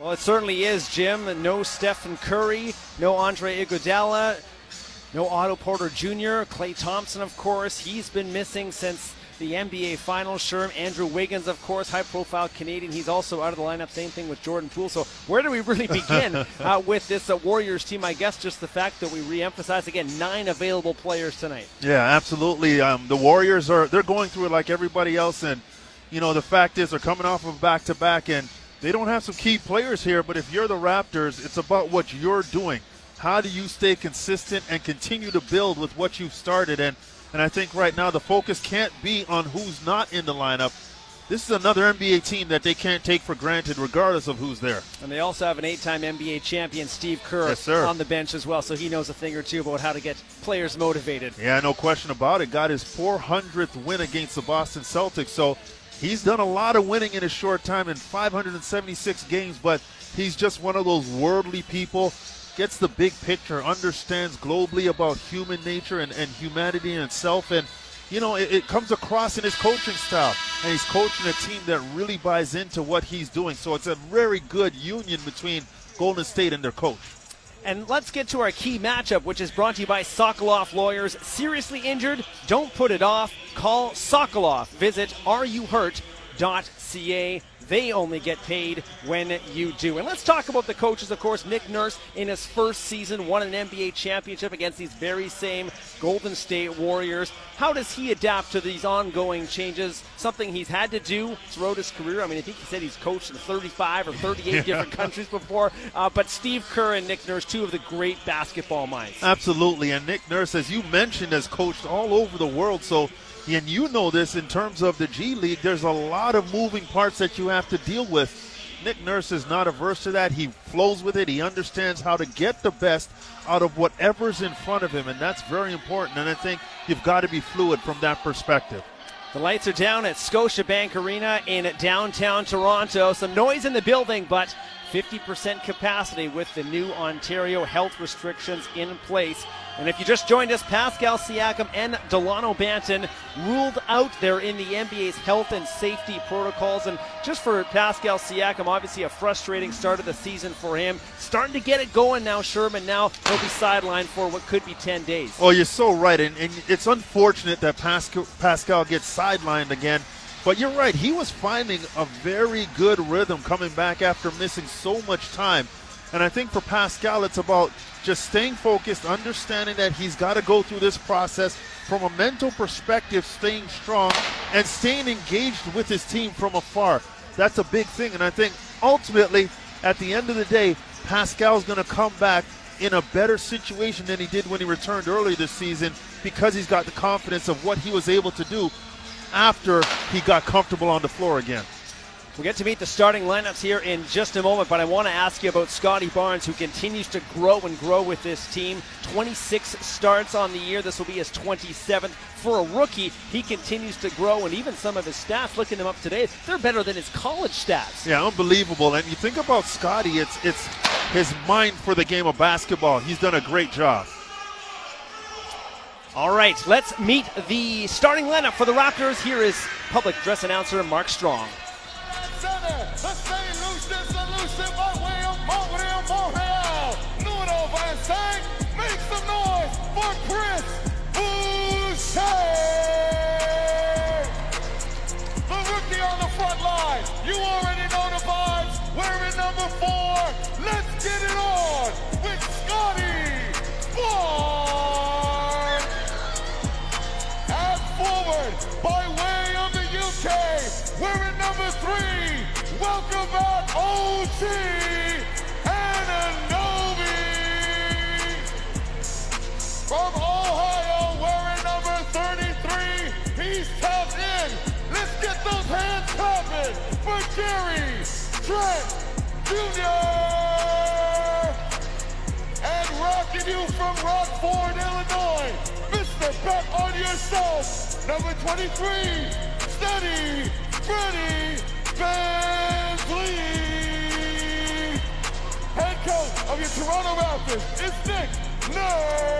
Well, it certainly is, Jim. No Stephen Curry, no Andre Iguodala, no Otto Porter Jr., Klay Thompson, of course. He's been missing since the NBA Finals. Sherm, Andrew Wiggins, of course, high-profile Canadian. He's also out of the lineup. Same thing with Jordan Poole. So where do we really begin uh, with this uh, Warriors team? I guess just the fact that we re-emphasize again nine available players tonight. Yeah, absolutely. Um, the Warriors are they're going through it like everybody else, and you know the fact is they're coming off of back-to-back and they don't have some key players here, but if you're the Raptors, it's about what you're doing. How do you stay consistent and continue to build with what you've started? And and I think right now the focus can't be on who's not in the lineup. This is another NBA team that they can't take for granted, regardless of who's there. And they also have an eight-time NBA champion, Steve Kerr, yes, on the bench as well, so he knows a thing or two about how to get players motivated. Yeah, no question about it. Got his 400th win against the Boston Celtics, so He's done a lot of winning in a short time in 576 games, but he's just one of those worldly people. Gets the big picture, understands globally about human nature and, and humanity in itself, and you know it, it comes across in his coaching style. And he's coaching a team that really buys into what he's doing. So it's a very good union between Golden State and their coach. And let's get to our key matchup, which is brought to you by Sokoloff Lawyers. Seriously injured? Don't put it off. Call Sokoloff. Visit areyouhurt.ca they only get paid when you do. And let's talk about the coaches, of course. Nick Nurse, in his first season, won an NBA championship against these very same Golden State Warriors. How does he adapt to these ongoing changes? Something he's had to do throughout his career. I mean, I think he said he's coached in 35 or 38 yeah. different countries before. Uh, but Steve Kerr and Nick Nurse, two of the great basketball minds. Absolutely. And Nick Nurse, as you mentioned, has coached all over the world. So and you know this in terms of the G League, there's a lot of moving parts that you have to deal with. Nick Nurse is not averse to that. He flows with it. He understands how to get the best out of whatever's in front of him, and that's very important. And I think you've got to be fluid from that perspective. The lights are down at Scotiabank Arena in downtown Toronto. Some noise in the building, but 50% capacity with the new Ontario health restrictions in place. And if you just joined us, Pascal Siakam and Delano Banton ruled out there in the NBA's health and safety protocols. And just for Pascal Siakam, obviously a frustrating start of the season for him. Starting to get it going now, Sherman. Now he'll be sidelined for what could be 10 days. Oh, you're so right. And, and it's unfortunate that Pascal, Pascal gets sidelined again. But you're right. He was finding a very good rhythm coming back after missing so much time. And I think for Pascal, it's about just staying focused, understanding that he's got to go through this process from a mental perspective, staying strong, and staying engaged with his team from afar. That's a big thing. And I think ultimately, at the end of the day, Pascal's going to come back in a better situation than he did when he returned earlier this season because he's got the confidence of what he was able to do after he got comfortable on the floor again. We'll get to meet the starting lineups here in just a moment, but I want to ask you about Scotty Barnes, who continues to grow and grow with this team. 26 starts on the year. This will be his 27th. For a rookie, he continues to grow, and even some of his stats, looking them up today, they're better than his college stats. Yeah, unbelievable. And you think about Scotty, it's it's his mind for the game of basketball. He's done a great job. All right, let's meet the starting lineup for the Raptors. Here is public dress announcer Mark Strong. Make some noise for Chris Boucher! The rookie on the front line. You already know the vibes. Wearing number four. Let's get it on with Scotty Barnes. And forward Trent Jr. And rocking you from Rockford, Illinois, Mr. Bet on Yourself, number 23, Steady Freddie Bensley. Head coach of your Toronto Raptors is Nick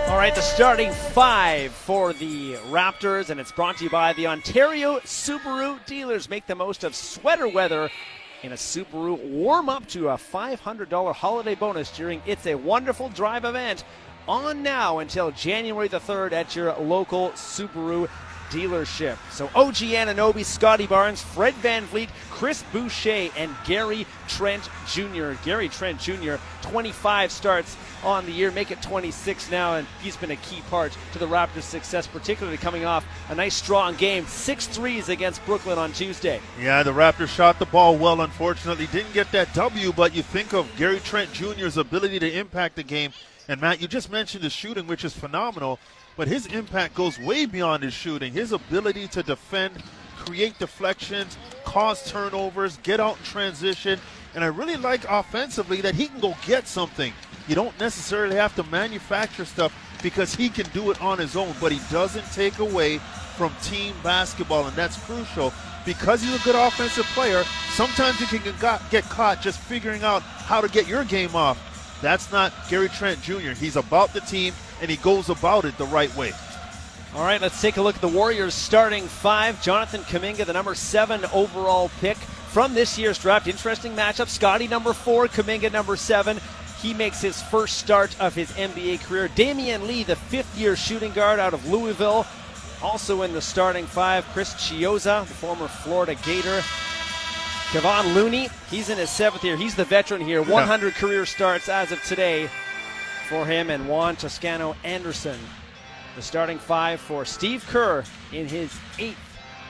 all right, the starting five for the Raptors, and it's brought to you by the Ontario Subaru dealers. Make the most of sweater weather in a Subaru. Warm up to a $500 holiday bonus during It's a Wonderful Drive event on now until January the 3rd at your local Subaru dealership. So OG Anunoby, Scotty Barnes, Fred VanVleet, Chris Boucher, and Gary Trent Jr. Gary Trent Jr., 25 starts on the year, make it 26 now, and he's been a key part to the Raptors' success, particularly coming off a nice strong game, six threes against Brooklyn on Tuesday. Yeah, the Raptors shot the ball well. Unfortunately, didn't get that W, but you think of Gary Trent Jr.'s ability to impact the game. And Matt, you just mentioned the shooting, which is phenomenal but his impact goes way beyond his shooting. His ability to defend, create deflections, cause turnovers, get out in transition. And I really like offensively that he can go get something. You don't necessarily have to manufacture stuff because he can do it on his own, but he doesn't take away from team basketball, and that's crucial. Because he's a good offensive player, sometimes you can get caught just figuring out how to get your game off. That's not Gary Trent Jr. He's about the team, and he goes about it the right way. All right, let's take a look at the Warriors starting five. Jonathan Kuminga, the number seven overall pick from this year's draft. Interesting matchup. Scotty, number four, Kuminga, number seven. He makes his first start of his NBA career. Damion Lee, the fifth year shooting guard out of Louisville, also in the starting five. Chris Chiozza, the former Florida Gator. Kevon Looney, he's in his seventh year. He's the veteran here. 100 career starts as of today for him. And Juan Toscano Anderson, the starting five for Steve Kerr in his eighth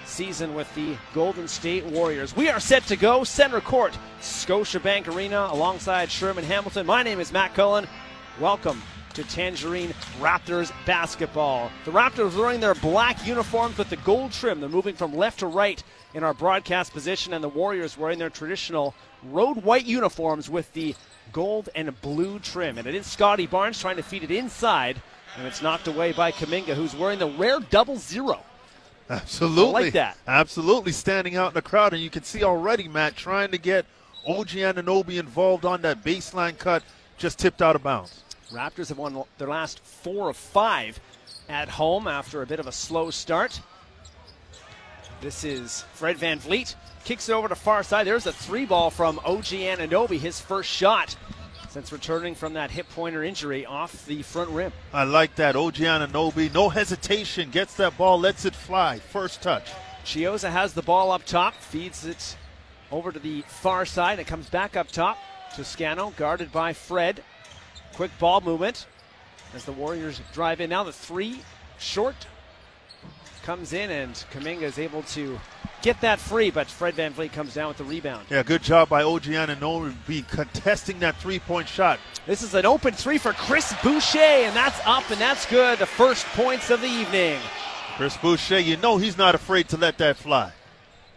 season with the Golden State Warriors. We are set to go. Center court, Scotiabank Arena, alongside Sherman Hamilton. My name is Matt Cullen. Welcome to Tangerine Raptors basketball. The Raptors wearing their black uniforms with the gold trim. They're moving from left to right in our broadcast position, and the Warriors wearing their traditional road white uniforms with the gold and blue trim. And it is Scotty Barnes trying to feed it inside, and it's knocked away by Kuminga, who's wearing the rare double zero. Absolutely. I like that. Absolutely standing out in the crowd. And you can see already, Matt, trying to get OG Anunoby involved on that baseline cut, just tipped out of bounds. Raptors have won their last four of five at home after a bit of a slow start. This is Fred VanVleet. Kicks it over to far side. There's a three ball from OG Anunoby, his first shot since returning from that hip pointer injury off the front rim. I like that. OG Anunoby, no hesitation, gets that ball, lets it fly. First touch. Chiozza has the ball up top, feeds it over to the far side. It comes back up top. Toscano guarded by Fred. Quick ball movement as the Warriors drive in. Now the three short comes in, and Kuminga is able to get that free, but Fred VanVleet comes down with the rebound. Yeah, good job by OG Anunoby contesting that three point shot. This is an open three for Chris Boucher, and that's up, and that's good. The first points of the evening. Chris Boucher, you know he's not afraid to let that fly.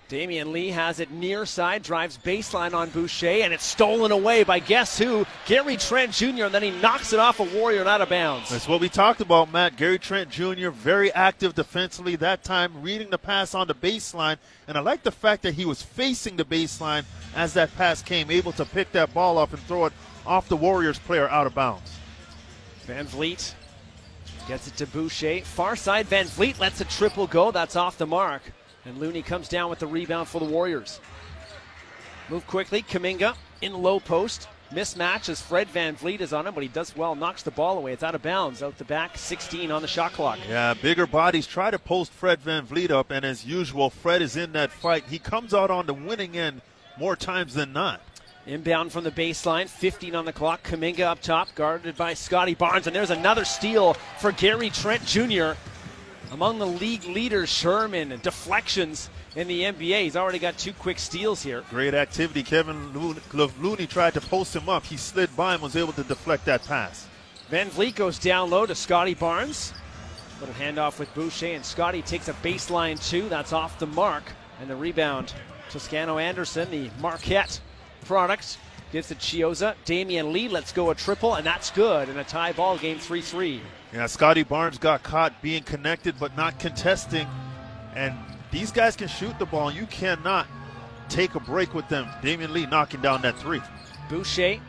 Damion Lee has it near side, drives baseline on Boucher, and it's stolen away by guess who? Gary Trent Jr., and then he knocks it off a Warrior and out of bounds. That's what we talked about, Matt. Gary Trent Jr., very active defensively that time, reading the pass on the baseline. And I like the fact that he was facing the baseline as that pass came, able to pick that ball up and throw it off the Warriors player out of bounds. VanVleet gets it to Boucher. Far side, VanVleet lets a triple go. That's off the mark. And Looney comes down with the rebound for the Warriors. Move quickly. Kuminga in low post. Mismatch as Fred VanVleet is on him, but he does well. Knocks the ball away. It's out of bounds. Out the back. 16 on the shot clock. Yeah, bigger bodies try to post Fred VanVleet up, and as usual, Fred is in that fight. He comes out on the winning end more times than not. Inbound from the baseline, 15 on the clock. Kuminga up top, guarded by Scotty Barnes. And there's another steal for Gary Trent Jr among the league leaders, Sherman, deflections in the NBA. He's already got two quick steals here. Great activity. Kevin Looney tried to post him up. He slid by and was able to deflect that pass. VanVleet goes down low to Scotty Barnes. Little handoff with Boucher, and Scotty takes a baseline two. That's off the mark. And the rebound, Toscano Anderson, the Marquette product, gives to Chiozza. Damion Lee lets go a triple, and that's good. In a tie ball game, 3 3. Yeah, Scotty Barnes got caught being connected but not contesting. And these guys can shoot the ball. You cannot take a break with them. Damion Lee knocking down that three. Boucher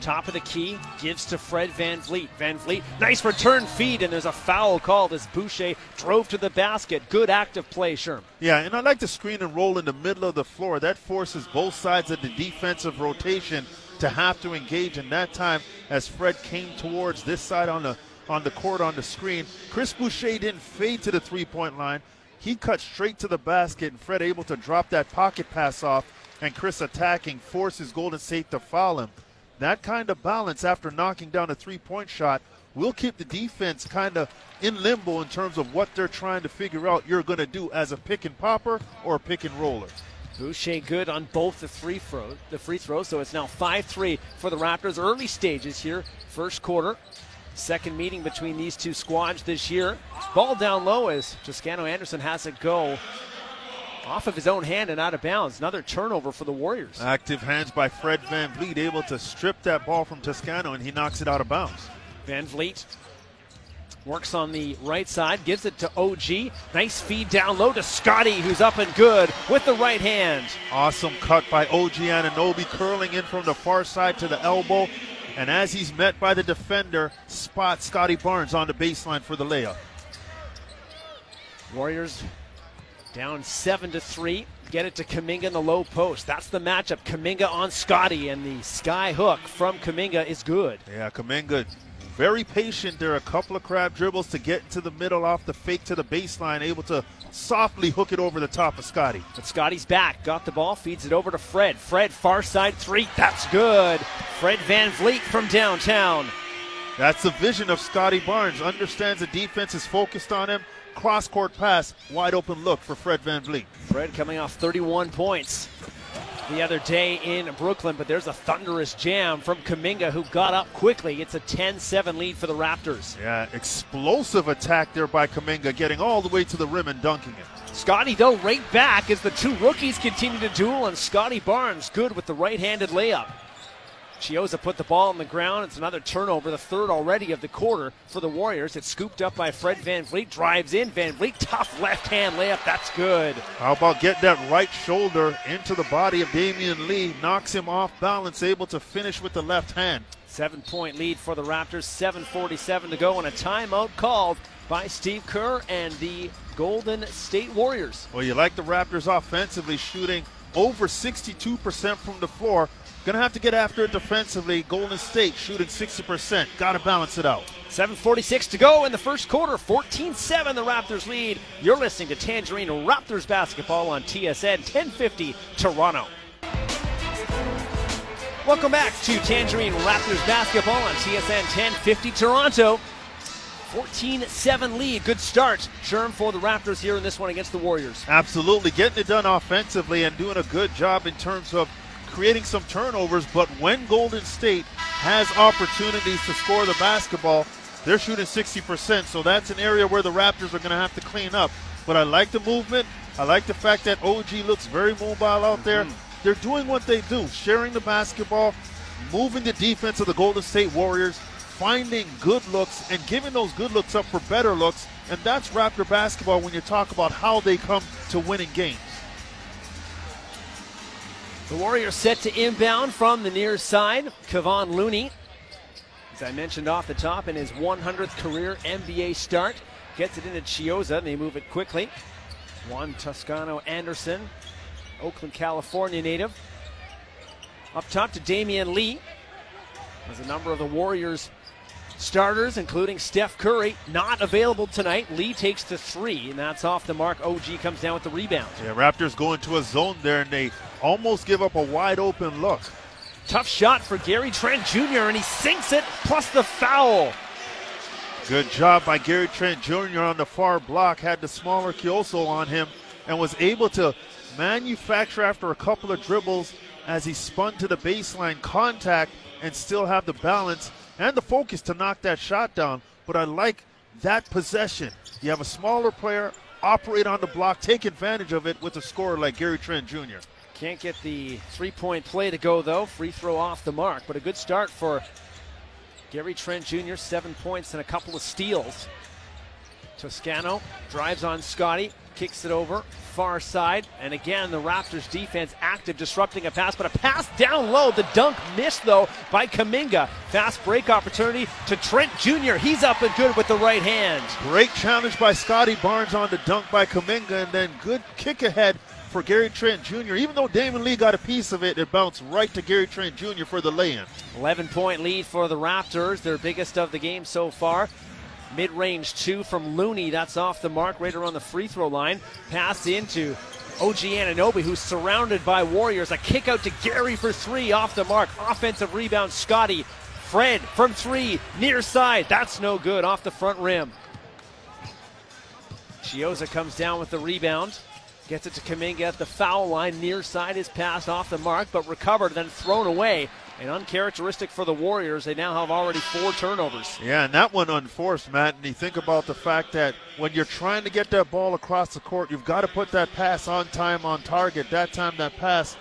top of the key, gives to Fred VanVleet. Van Vliet, nice return feed, and there's a foul called as Boucher drove to the basket. Good active play, Sherm. Yeah, and I like the screen and roll in the middle of the floor. That forces both sides of the defensive rotation to have to engage in that time as Fred came towards this side on the on the court on the screen. Chris Boucher didn't fade to the three-point line. He cut straight to the basket, and Fred able to drop that pocket pass off, and Chris attacking forces Golden State to foul him. That kind of balance after knocking down a three-point shot will keep the defense kind of in limbo in terms of what they're trying to figure out you're going to do as a pick and popper or a pick and roller. Boucher good on both the free throw, the free throws, so it's now 5-3 for the Raptors. Early stages here, first quarter. Second meeting between these two squads this year. Ball down low as Toscano Anderson has it go off of his own hand and out of bounds. Another turnover for the Warriors. Active hands by Fred VanVleet, able to strip that ball from Toscano, and he knocks it out of bounds. VanVleet works on the right side, gives it to OG. Nice feed down low to Scotty, who's up and good with the right hand. Awesome cut by OG Anunoby, curling in from the far side to the elbow. And as he's met by the defender, spot Scotty Barnes on the baseline for the layup. Warriors down seven to three. Get it to Kuminga in the low post. That's the matchup. Kuminga on Scotty, and the sky hook from Kuminga is good. Yeah, Kuminga very patient there. Are a couple of crab dribbles to get into the middle off the fake to the baseline, able to softly hook it over the top of Scotty. But Scotty's back, got the ball, feeds it over to Fred. Fred, far side three, that's good. Fred VanVleet from downtown. That's the vision of Scotty Barnes. Understands the defense is focused on him. Cross court pass, wide open look for Fred VanVleet. Fred coming off 31 points the other day in Brooklyn, but there's a thunderous jam from Kuminga who got up quickly. It's a 10 7 lead for the Raptors. Yeah, explosive attack there by Kuminga, getting all the way to the rim and dunking it. Scotty, though, right back as the two rookies continue to duel, and Scotty Barnes good with the right handed layup. Chiozza put the ball on the ground. It's another turnover, the third already of the quarter for the Warriors. It's scooped up by Fred VanVleet. Drives in. VanVleet, tough left hand layup. That's good. How about getting that right shoulder into the body of Damion Lee? Knocks him off balance, able to finish with the left hand. Seven point lead for the Raptors. 7.47 to go, and a timeout called by Steve Kerr and the Golden State Warriors. Well, you like the Raptors offensively shooting over 62% from the floor. Going to have to get after it defensively. Golden State shooting 60%. Got to balance it out. 7.46 to go in the first quarter. 14 7 the Raptors lead. You're listening to Tangerine Raptors basketball on TSN 1050 Toronto. Welcome back to Tangerine Raptors basketball on TSN 1050 Toronto. 14 7 lead. Good start, Sherm, for the Raptors here in this one against the Warriors. Absolutely. Getting it done offensively and doing a good job in terms of creating some turnovers. But when Golden State has opportunities to score the basketball, they're shooting 60%. So that's an area where the Raptors are going to have to clean up. But I like the movement. I like the fact that OG looks very mobile out there. Mm-hmm. They're doing what they do, sharing the basketball, moving the defense of the Golden State Warriors, finding good looks and giving those good looks up for better looks. And that's Raptor basketball when you talk about how they come to winning games. The Warriors set to inbound from the near side. Kevon Looney, as I mentioned off the top, in his 100th career NBA start, gets it into Chiozza. And they move it quickly. Juan Toscano Anderson, Oakland, California native. Up top to Damion Lee. As a number of the Warriors starters, including Steph Curry, not available tonight. Lee takes the three, and that's off the mark. OG comes down with the rebound. Yeah, Raptors go into a zone there, and they almost give up a wide open look. Tough shot for Gary Trent Jr., and he sinks it, plus the foul. Good job by Gary Trent Jr. on the far block, had the smaller Chiozza on him, and was able to manufacture after a couple of dribbles as he spun to the baseline contact and still have the balance and the focus to knock that shot down. But I like that possession. You have a smaller player operate on the block, take advantage of it with a scorer like Gary Trent Jr. Can't get the three point play to go, though. Free throw off the mark, but a good start for Gary Trent Jr., seven points and a couple of steals. Toscano drives on Scotty, kicks it over, far side, and again the Raptors defense active, disrupting a pass, but a pass down low. The dunk missed though by Kuminga. Fast break opportunity to Trent Jr. He's up and good with the right hand. Great challenge by Scotty Barnes on the dunk by Kuminga, and then good kick ahead for Gary Trent Jr. Even though Damion Lee got a piece of it, it bounced right to Gary Trent Jr. for the lay in. 11 point lead for the Raptors, their biggest of the game so far. Mid range two from Looney. That's off the mark right around the free throw line. Pass into OG Anunoby, who's surrounded by Warriors. A kick out to Gary for three off the mark. Offensive rebound, Scotty. Fred from three, near side. That's no good off the front rim. Chiozza comes down with the rebound. Gets it to Kuminga at the foul line. Near side is passed off the mark, but recovered, then thrown away. And uncharacteristic for the Warriors, they now have already four turnovers. Yeah, and that one unforced, Matt. And you think about the fact that when you're trying to get that ball across the court, you've got to put that pass on time, on target. That time, that pass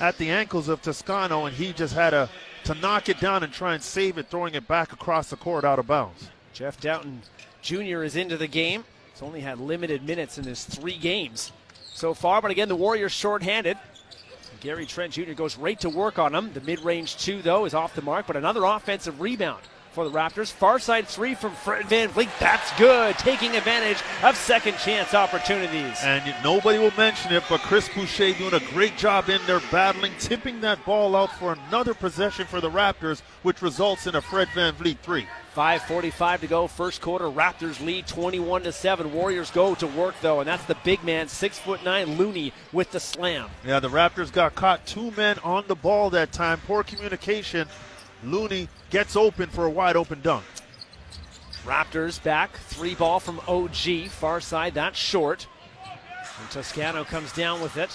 at the ankles of Toscano, and he just had a to knock it down and try and save it, throwing it back across the court out of bounds. Jeff Dowtin Jr. is into the game. He's only had limited minutes in his three games so far. But again, the Warriors shorthanded. Gary Trent Jr. goes right to work on him. The mid range two, though, is off the mark, but another offensive rebound for the Raptors. Far side three from Fred VanVleet. That's good, taking advantage of second chance opportunities. And nobody will mention it, but Chris Boucher doing a great job in there battling, tipping that ball out for another possession for the Raptors, which results in a Fred VanVleet three. 5:45 to go, first quarter. Raptors lead 21 to seven. Warriors go to work though, and that's the big man, six foot nine Looney with the slam. Yeah, the Raptors got caught two men on the ball that time. Poor communication. Looney gets open for a wide open dunk. Raptors back, three ball from OG, far side, that's short. And Toscano comes down with it.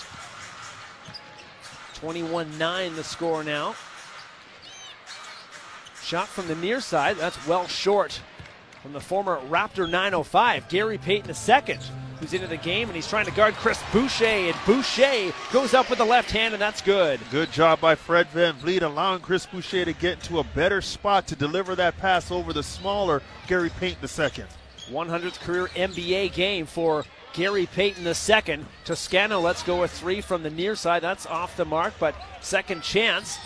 21 9 the score now. Shot from the near side. That's well short from the former Raptor 905, Gary Payton II, who's into the game and he's trying to guard Chris Boucher. And Boucher goes up with the left hand, and that's good. Good job by Fred Van VanVleet, allowing Chris Boucher to get into a better spot to deliver that pass over the smaller Gary Payton II. 100th career NBA game for Gary Payton II. Toscano let's go with three from the near side. That's off the mark, but second chance.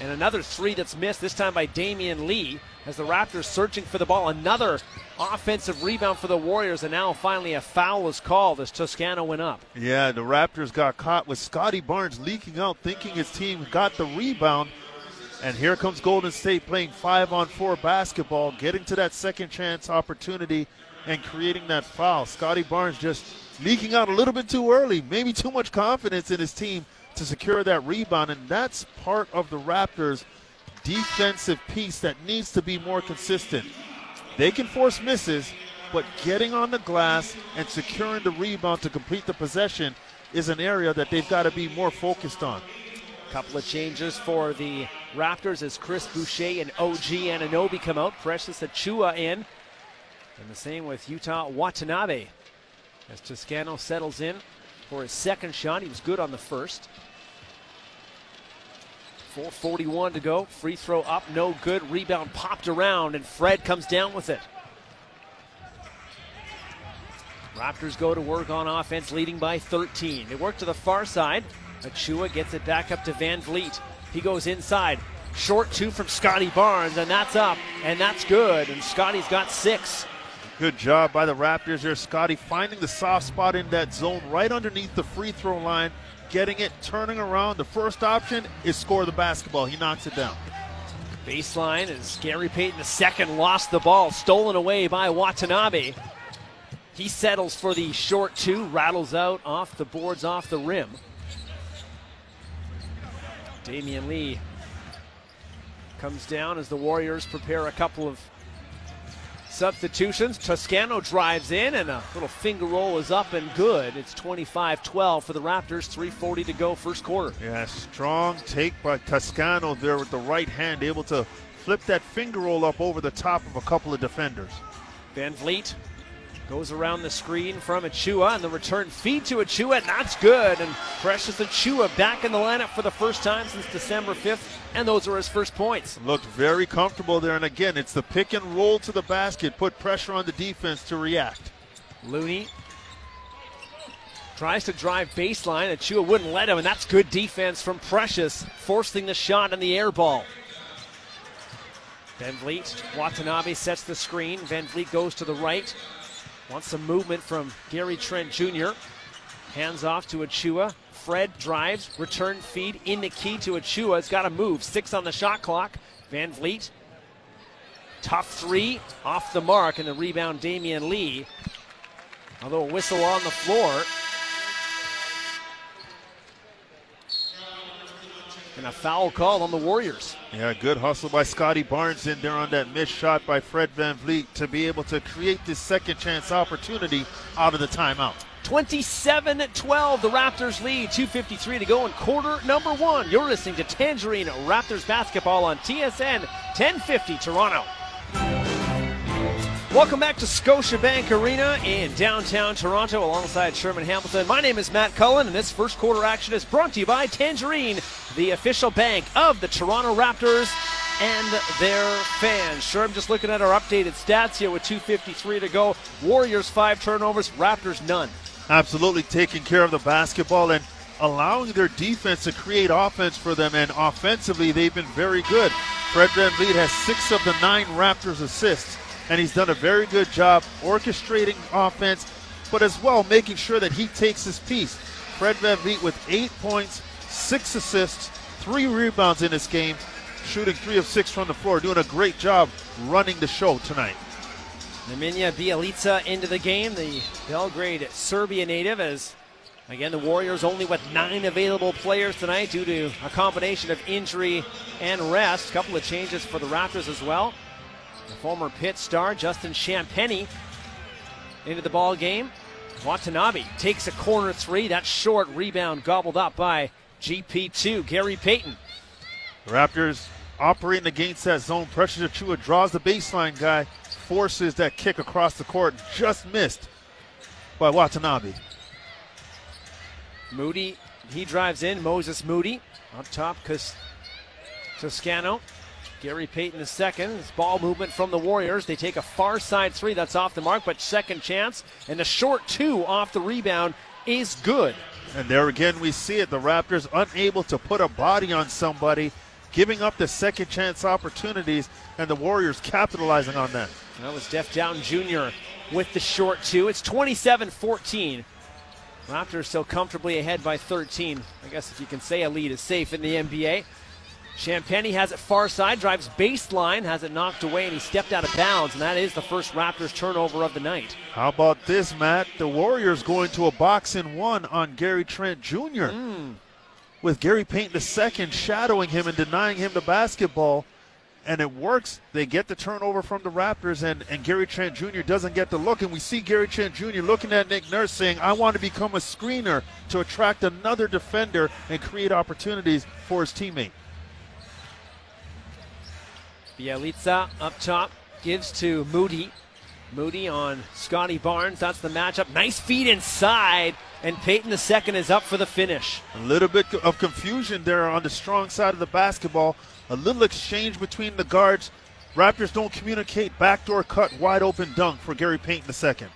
And another three that's missed, this time by Damion Lee, as the Raptors searching for the ball. Another offensive rebound for the Warriors, and now finally a foul is called as Toscano went up. Yeah, the Raptors got caught with Scotty Barnes leaking out, thinking his team got the rebound. And here comes Golden State playing five on four basketball, getting to that second chance opportunity and creating that foul. Scotty Barnes just leaking out a little bit too early, maybe too much confidence in his team to secure that rebound. And that's part of the Raptors' defensive piece that needs to be more consistent. They can force misses, but getting on the glass and securing the rebound to complete the possession is an area that they've got to be more focused on. Couple of changes for the Raptors as Chris Boucher and OG Anunoby come out. Precious Achiuwa in. And the same with Yuta Watanabe as Toscano settles in for his second shot. He was good on the first. 441 to go. Free throw up, no good. Rebound popped around, and Fred comes down with it. Raptors go to work on offense, leading by 13. They work to the far side. Achiuwa gets it back up to VanVleet. He goes inside. Short two from Scotty Barnes, and that's up, and that's good. And Scotty's got six. Good job by the Raptors here. Scotty finding the soft spot in that zone right underneath the free throw line, getting it, turning around. The first option is score the basketball. He knocks it down. Baseline is Gary Payton the second lost the ball, stolen away by Watanabe. He settles for the short two, rattles out off the boards, off the rim. Damion Lee comes down as the Warriors prepare a couple of substitutions. Toscano drives in, and a little finger roll is up and good. It's 25 12 for the Raptors, 3.40 to go, first quarter. Yeah, strong take by Toscano there with the right hand, able to flip that finger roll up over the top of a couple of defenders. VanVleet goes around the screen from Achiuwa, and the return feed to Achiuwa, and that's good. And Precious Achiuwa back in the lineup for the first time since December 5th, and those are his first points. Looked very comfortable there, and again, it's the pick and roll to the basket, put pressure on the defense to react. Looney tries to drive baseline. Achiuwa wouldn't let him, and that's good defense from Precious, forcing the shot on the air ball. VanVleet, Watanabe sets the screen. VanVleet goes to the right. Wants some movement from Gary Trent Jr. Hands off to Achiuwa. Fred drives, return feed in the key to Achiuwa. It's got to move. Six on the shot clock. VanVleet. Tough three off the mark, and the rebound, Damion Lee. Although a whistle on the floor. And a foul call on the Warriors. Yeah, good hustle by Scotty Barnes in there on that missed shot by Fred VanVleet to be able to create this second chance opportunity out of the timeout. 27 12, the Raptors lead. 2.53 to go in quarter number one. You're listening to Tangerine Raptors basketball on TSN 1050 Toronto. Welcome back to Scotiabank Arena in downtown Toronto alongside Sherman Hamilton. My name is Matt Cullen, and this first quarter action is brought to you by Tangerine, the official bank of the Toronto Raptors and their fans. Sure, I'm just looking at our updated stats here with 2.53 to go. Warriors, five turnovers, Raptors, none. Absolutely taking care of the basketball and allowing their defense to create offense for them, and offensively, they've been very good. Fred VanVleet has six of the nine Raptors assists and he's done a very good job orchestrating offense, but as well making sure that he takes his piece. Fred VanVleet with eight points, six assists, three rebounds in this game, shooting three of six from the floor, doing a great job running the show tonight. Nemanja Bjelica into the game, the Belgrade Serbia native, as again the Warriors only with nine available players tonight due to a combination of injury and rest. A couple of changes for the Raptors as well. The former Pitt star Justin Champagnie into the ball game. Watanabe takes a corner three. That short rebound gobbled up by GP2 Gary Payton. Raptors operating against that zone. Precious Achiuwa draws the baseline guy, forces that kick across the court, just missed by Watanabe. Moody, he drives in. Moses Moody on top. Toscano Gary Payton the second. It's ball movement from the Warriors. They take a far side three that's off the mark, but second chance. And the short two off the rebound is good. And there again, we see it. The Raptors unable to put a body on somebody, giving up the second chance opportunities, and the Warriors capitalizing on that. That was Jeff Dowtin Jr. with the short two. It's 27 14. Raptors still comfortably ahead by 13. I guess if you can say a lead is safe in the NBA. Champagnie has it far side, drives baseline, has it knocked away, and he stepped out of bounds, and that is the first Raptors turnover of the night. How about this, Matt? The Warriors going to a box in one on Gary Trent Jr. Mm. With Gary Payton II shadowing him and denying him the basketball. And it works. They get the turnover from the Raptors, and, and Gary Trent Jr. doesn't get the look. And we see Gary Trent Jr. looking at Nick Nurse saying, I want to become a screener to attract another defender and create opportunities for his teammate. Bjelica up top gives to Moody. Moody on Scotty Barnes. That's the matchup. Nice feed inside, and Payton the second is up for the finish. A little bit of confusion there on the strong side of the basketball. A little exchange between the guards. Raptors don't communicate. Backdoor cut, wide open dunk for Gary Payton the second.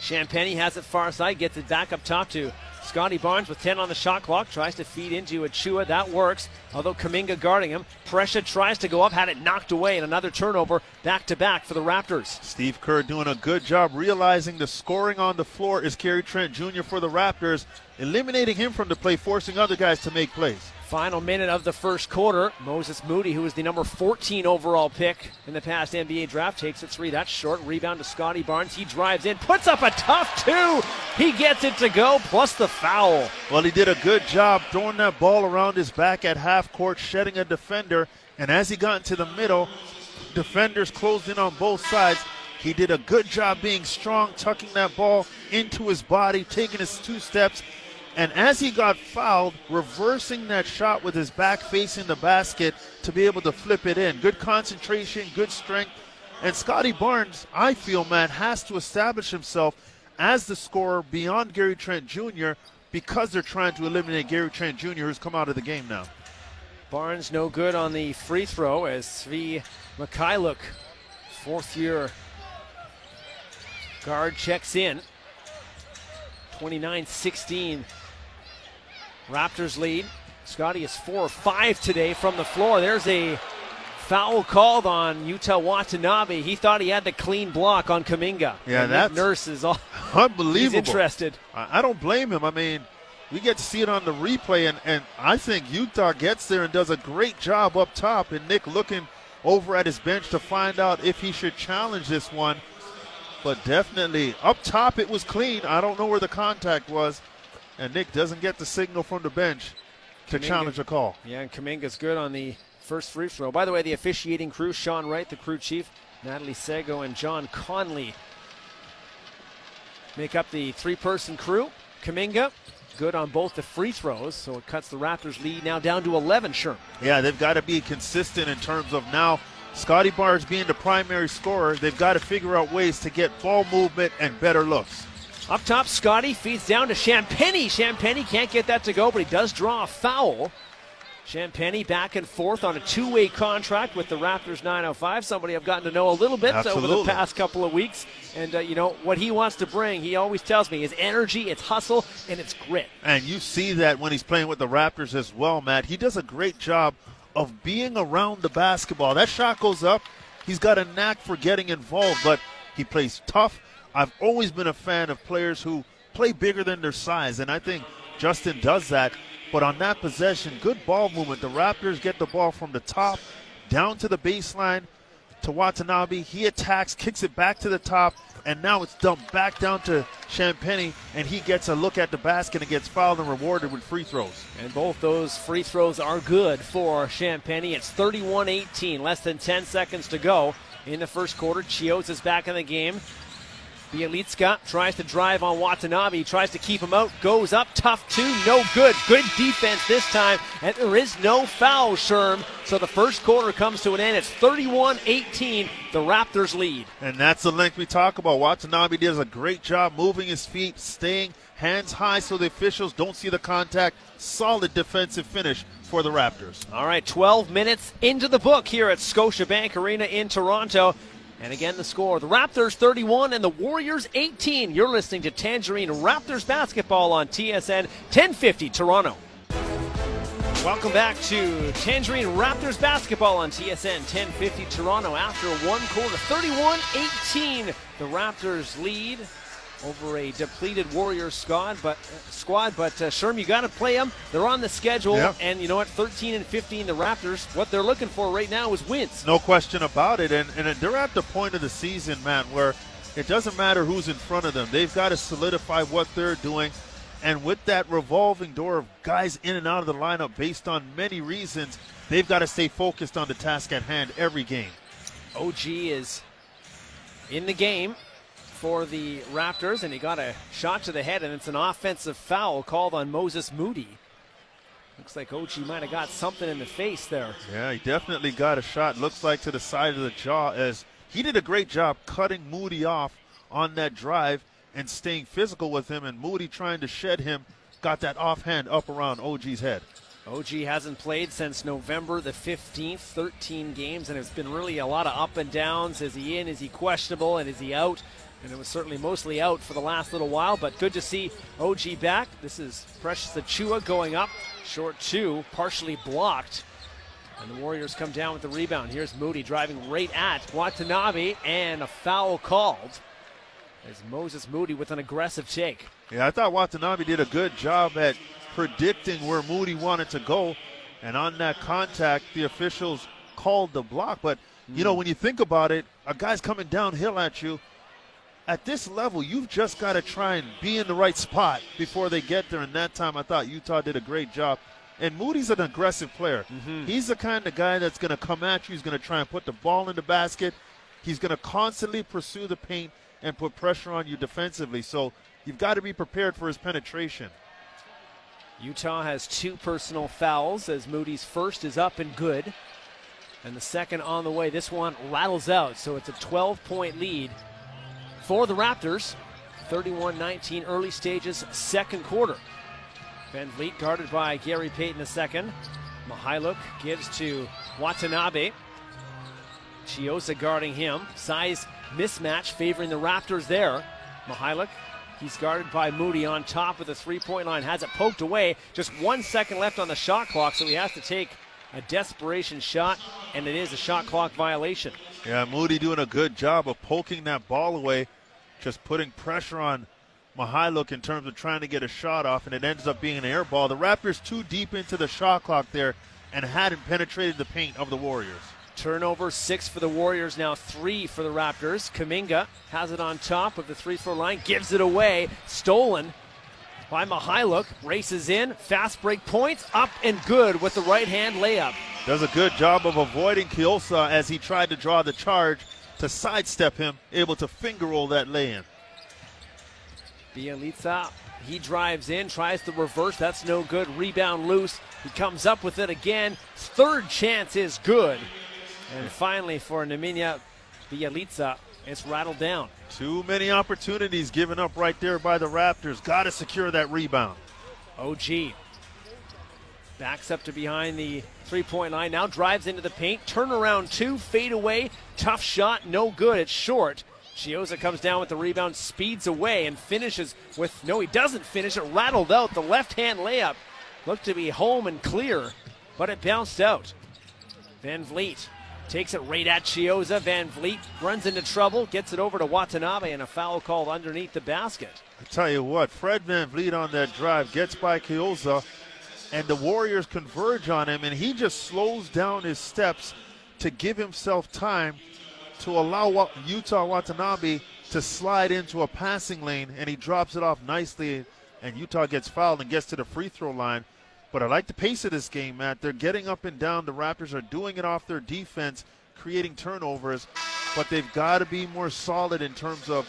Champagnie has it far side, gets it back up top to Scotty Barnes with 10 on the shot clock tries to feed into Achiuwa. That works, although Kuminga guarding him. Pressure tries to go up, had it knocked away, and another turnover back to back for the Raptors. Steve Kerr doing a good job realizing the scoring on the floor is Gary Trent Jr. for the Raptors, eliminating him from the play, forcing other guys to make plays. Final minute of the first quarter. Moses Moody, who was the number 14 overall pick in the past NBA draft, takes a three. That's short. Rebound to Scotty Barnes. He drives in, puts up a tough two. He gets it to go, plus the foul. Well, he did a good job throwing that ball around his back at half court, shedding a defender. And as he got into the middle, defenders closed in on both sides. He did a good job being strong, tucking that ball into his body, taking his two steps, and as he got fouled, reversing that shot with his back facing the basket to be able to flip it in. Good concentration, good strength. And Scotty Barnes, I feel, man, has to establish himself as the scorer beyond Gary Trent Jr. because they're trying to eliminate Gary Trent Jr., who's come out of the game now. Barnes no good on the free throw as Svi Mykhailiuk, fourth year Guard checks in. 29 16. Raptors lead. Scotty is four or five today from the floor. There's a foul called on Yuta Watanabe. He thought he had the clean block on Kuminga. Yeah, and that's Nurse is all unbelievable. He's interested. I, I don't blame him. I mean, we get to see it on the replay, and, and I think Yuta gets there and does a great job up top. And Nick looking over at his bench to find out if he should challenge this one. But definitely up top, it was clean. I don't know where the contact was. And Nick doesn't get the signal from the bench to challenge a call. Yeah, and Kuminga's good on the first free throw. By the way, the officiating crew, Sean Wright, the crew chief, Natalie Sago, and John Conley make up the three person crew. Kuminga, good on both the free throws, so it cuts the Raptors' lead now down to 11, Sherm. Yeah, they've got to be consistent in terms of now Scotty Barnes being the primary scorer. They've got to figure out ways to get ball movement and better looks. Up top, Scotty feeds down to Champagnie. Champagnie can't get that to go, but he does draw a foul. Champagnie back and forth on a two way contract with the Raptors 905. Somebody I've gotten to know a little bit over the past couple of weeks. And, uh, you know, what he wants to bring, he always tells me, is energy, it's hustle, and it's grit. And you see that when he's playing with the Raptors as well, Matt. He does a great job of being around the basketball. That shot goes up. He's got a knack for getting involved, but he plays tough. I've always been a fan of players who play bigger than their size, and I think Justin does that. But on that possession, good ball movement. The Raptors get the ball from the top down to the baseline to Watanabe. He attacks, kicks it back to the top, and now it's dumped back down to Champagnie, and he gets a look at the basket and gets fouled and rewarded with free throws. And both those free throws are good for Champagnie. It's 31 18, less than 10 seconds to go in the first quarter. Chios is back in the game. Bjelica tries to drive on Watanabe, tries to keep him out, goes up, tough two, no good. Good defense this time, and there is no foul, Sherm. So the first quarter comes to an end. It's 31 18, the Raptors lead. And that's the length we talk about. Watanabe does a great job moving his feet, staying hands high so the officials don't see the contact. Solid defensive finish for the Raptors. All right, 12 minutes into the book here at Scotiabank Arena in Toronto. And again, the score the Raptors 31 and the Warriors 18. You're listening to Tangerine Raptors basketball on TSN 1050 Toronto. Welcome back to Tangerine Raptors basketball on TSN 1050 Toronto. After one quarter, 31 18, the Raptors lead over a depleted Warriors squad. But uh, squad, but uh, Sherm, you got to play them. They're on the schedule, Yep. and you know what? 13 and 15, the Raptors. What they're looking for right now is wins. No question about it. And, and they're at the point of the season, man, where it doesn't matter who's in front of them. They've got to solidify what they're doing. And with that revolving door of guys in and out of the lineup based on many reasons, they've got to stay focused on the task at hand every game. OG is in the game for the Raptors, and he got a shot to the head, and it's an offensive foul called on Moses Moody. Looks like OG might have got something in the face there. Yeah, he definitely got a shot. Looks like to the side of the jaw as he did a great job cutting Moody off on that drive and staying physical with him. And Moody trying to shed him got that offhand up around OG's head. OG hasn't played since November the 15th, 13 games, and it's been really a lot of up and downs. Is he in? Is he questionable? And is he out? And it was certainly mostly out for the last little while, but good to see OG back. This is Precious Achiuwa going up. Short two, partially blocked. And the Warriors come down with the rebound. Here's Moody driving right at Watanabe, and a foul called. As Moses Moody with an aggressive take. Yeah, I thought Watanabe did a good job at predicting where Moody wanted to go. And on that contact, the officials called the block. But, you know, hmm. when you think about it, a guy's coming downhill at you. At this level, you've just got to try and be in the right spot before they get there. And that time, I thought Yuta did a great job. And Moody's an aggressive player. Mm-hmm. He's the kind of guy that's going to come at you. He's going to try and put the ball in the basket. He's going to constantly pursue the paint and put pressure on you defensively. So you've got to be prepared for his penetration. Yuta has two personal fouls as Moody's first is up and good. And the second on the way. This one rattles out, so it's a 12 point lead for the Raptors. 31 19 early stages, second quarter. VanVleet guarded by Gary Payton II. Mykhailiuk gives to Watanabe. Chiozza guarding him. Size mismatch favoring the Raptors there. Mykhailiuk, he's guarded by Moody on top of the three point line, has it poked away. Just one second left on the shot clock, so he has to take a desperation shot, and it is a shot clock violation. Yeah, Moody doing a good job of poking that ball away, just putting pressure on Mykhailiuk in terms of trying to get a shot off, and it ends up being an air ball. The Raptors too deep into the shot clock there and hadn't penetrated the paint of the Warriors. Turnover six for the Warriors, now three for the Raptors. Kuminga has it on top of the three throw line, gives it away. Stolen by Mykhailiuk, races in, fast break points, up and good with the right hand layup. Does a good job of avoiding Chiozza as he tried to draw the charge to sidestep him, able to finger roll that lay in. Bjelica, he drives in, tries to reverse. That's no good. Rebound loose. He comes up with it again. Third chance is good. And finally, for Nemanja Bjelica, it's rattled down. Too many opportunities given up right there by the Raptors. Got to secure that rebound. OG backs up to behind the three point line. Now drives into the paint. Turnaround two, fade away. Tough shot, no good. It's short. Chiozza comes down with the rebound, speeds away, and finishes with no, he doesn't finish it. Rattled out. The left hand layup looked to be home and clear, but it bounced out. VanVleet takes it right at Chiozza. VanVleet runs into trouble, gets it over to Watanabe, and a foul called underneath the basket. I tell you what, Fred VanVleet on that drive gets by Chiozza, and the Warriors converge on him, and he just slows down his steps to give himself time to allow Yuta Watanabe to slide into a passing lane, and he drops it off nicely, and Yuta gets fouled and gets to the free throw line. But I like the pace of this game, Matt. They're getting up and down. The Raptors are doing it off their defense, creating turnovers, but they've got to be more solid in terms of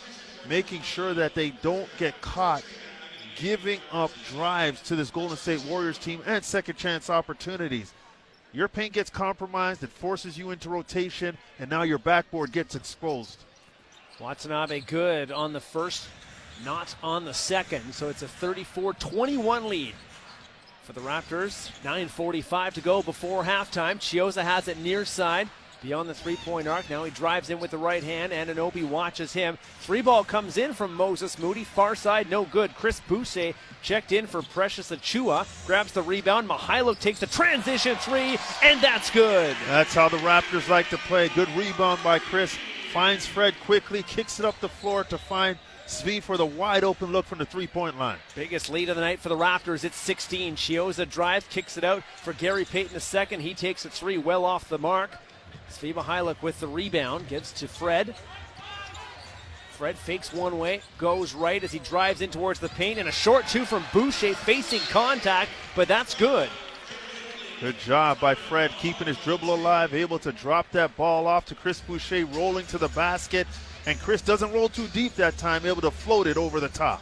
making sure that they don't get caught giving up drives to this Golden State Warriors team and second chance opportunities. Your paint gets compromised, it forces you into rotation, and now your backboard gets exposed. Watanabe good on the first, not on the second. So it's a 34 21 lead for the Raptors. 9.45 to go before halftime. Chiozza has it near side beyond the three point arc. Now he drives in with the right hand. Anunoby watches him. Three ball comes in from Moses Moody. Far side, no good. Chris Boucher checked in for Precious Achiuwa. Grabs the rebound. Mykhailiuk takes the transition three, and that's good. That's how the Raptors like to play. Good rebound by Chris. Finds Fred quickly, kicks it up the floor to find Svi for the wide open look from the three point line. Biggest lead of the night for the Raptors. It's 16. Chiozza drives, kicks it out for Gary Payton a second. He takes a three well off the mark. Svi Mykhailiuk with the rebound, gives to Fred. Fred fakes one way, goes right as he drives in towards the paint, and a short two from Boucher facing contact, but that's good. Good job by Fred keeping his dribble alive, able to drop that ball off to Chris Boucher, rolling to the basket. And Chris doesn't roll too deep that time, able to float it over the top.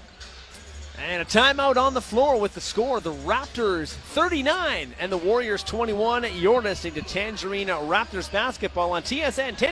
And a timeout on the floor with the score the Raptors 39 and the Warriors 21. You're listening to Tangerine Raptors basketball on TSN 10.